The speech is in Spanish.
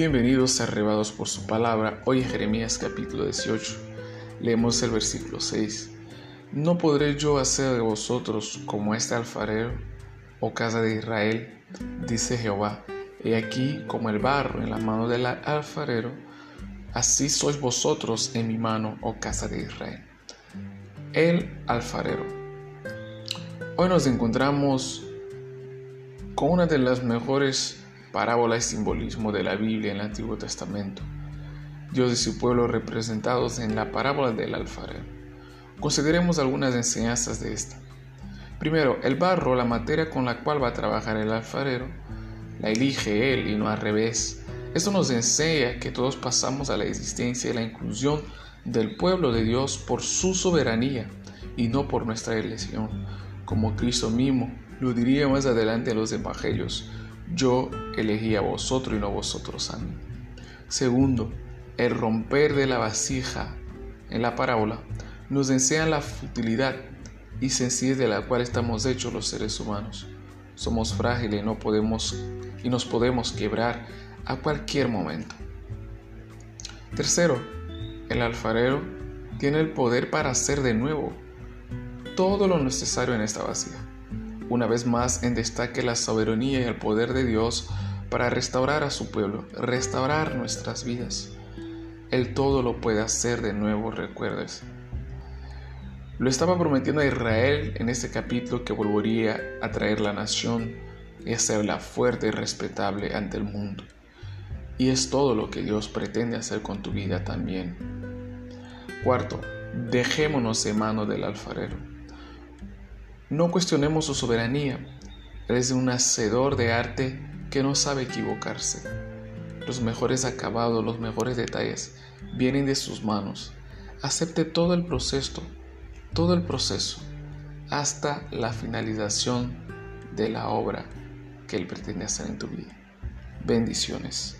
Bienvenidos a Arrebados por su palabra. Hoy en Jeremías capítulo 18. Leemos el versículo 6. ¿No podré yo hacer de vosotros como este alfarero, oh casa de Israel? Dice Jehová. He aquí como el barro en la mano del alfarero, así sois vosotros en mi mano, oh casa de Israel. El alfarero. Hoy nos encontramos con una de las mejores parábola y simbolismo de la Biblia en el Antiguo Testamento. Dios y su pueblo representados en la parábola del alfarero. Consideremos algunas enseñanzas de esta. Primero, el barro, la materia con la cual va a trabajar el alfarero, la elige él y no al revés. Esto nos enseña que todos pasamos a la existencia y la inclusión del pueblo de Dios por su soberanía y no por nuestra elección, como Cristo mismo lo diría más adelante en los evangelios yo elegí a vosotros y no vosotros a mí. Segundo, el romper de la vasija en la parábola nos enseña la futilidad y sencillez de la cual estamos hechos los seres humanos. Somos frágiles y, no podemos, y nos podemos quebrar a cualquier momento. Tercero, el alfarero tiene el poder para hacer de nuevo todo lo necesario en esta vasija una vez más en destaque la soberanía y el poder de Dios para restaurar a su pueblo, restaurar nuestras vidas. Él todo lo puede hacer de nuevo, recuerdes. Lo estaba prometiendo a Israel en este capítulo que volvería a traer la nación y hacerla fuerte y respetable ante el mundo. Y es todo lo que Dios pretende hacer con tu vida también. Cuarto, dejémonos en mano del alfarero. No cuestionemos su soberanía. Él es un hacedor de arte que no sabe equivocarse. Los mejores acabados, los mejores detalles vienen de sus manos. Acepte todo el proceso, todo el proceso, hasta la finalización de la obra que Él pretende hacer en tu vida. Bendiciones.